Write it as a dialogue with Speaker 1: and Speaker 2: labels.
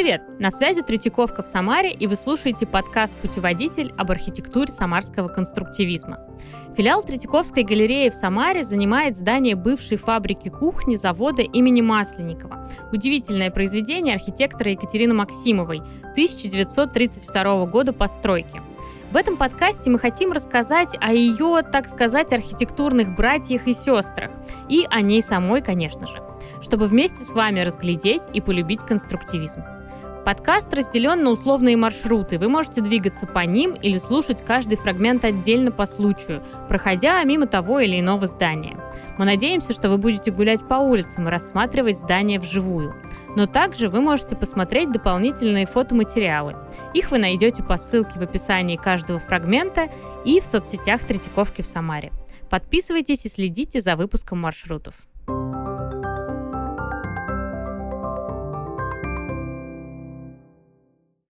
Speaker 1: привет! На связи Третьяковка в Самаре, и вы слушаете подкаст «Путеводитель» об архитектуре самарского конструктивизма. Филиал Третьяковской галереи в Самаре занимает здание бывшей фабрики кухни завода имени Масленникова. Удивительное произведение архитектора Екатерины Максимовой 1932 года постройки. В этом подкасте мы хотим рассказать о ее, так сказать, архитектурных братьях и сестрах. И о ней самой, конечно же. Чтобы вместе с вами разглядеть и полюбить конструктивизм. Подкаст разделен на условные маршруты. Вы можете двигаться по ним или слушать каждый фрагмент отдельно по случаю, проходя мимо того или иного здания. Мы надеемся, что вы будете гулять по улицам и рассматривать здания вживую. Но также вы можете посмотреть дополнительные фотоматериалы. Их вы найдете по ссылке в описании каждого фрагмента и в соцсетях Третьяковки в Самаре. Подписывайтесь и следите за выпуском маршрутов.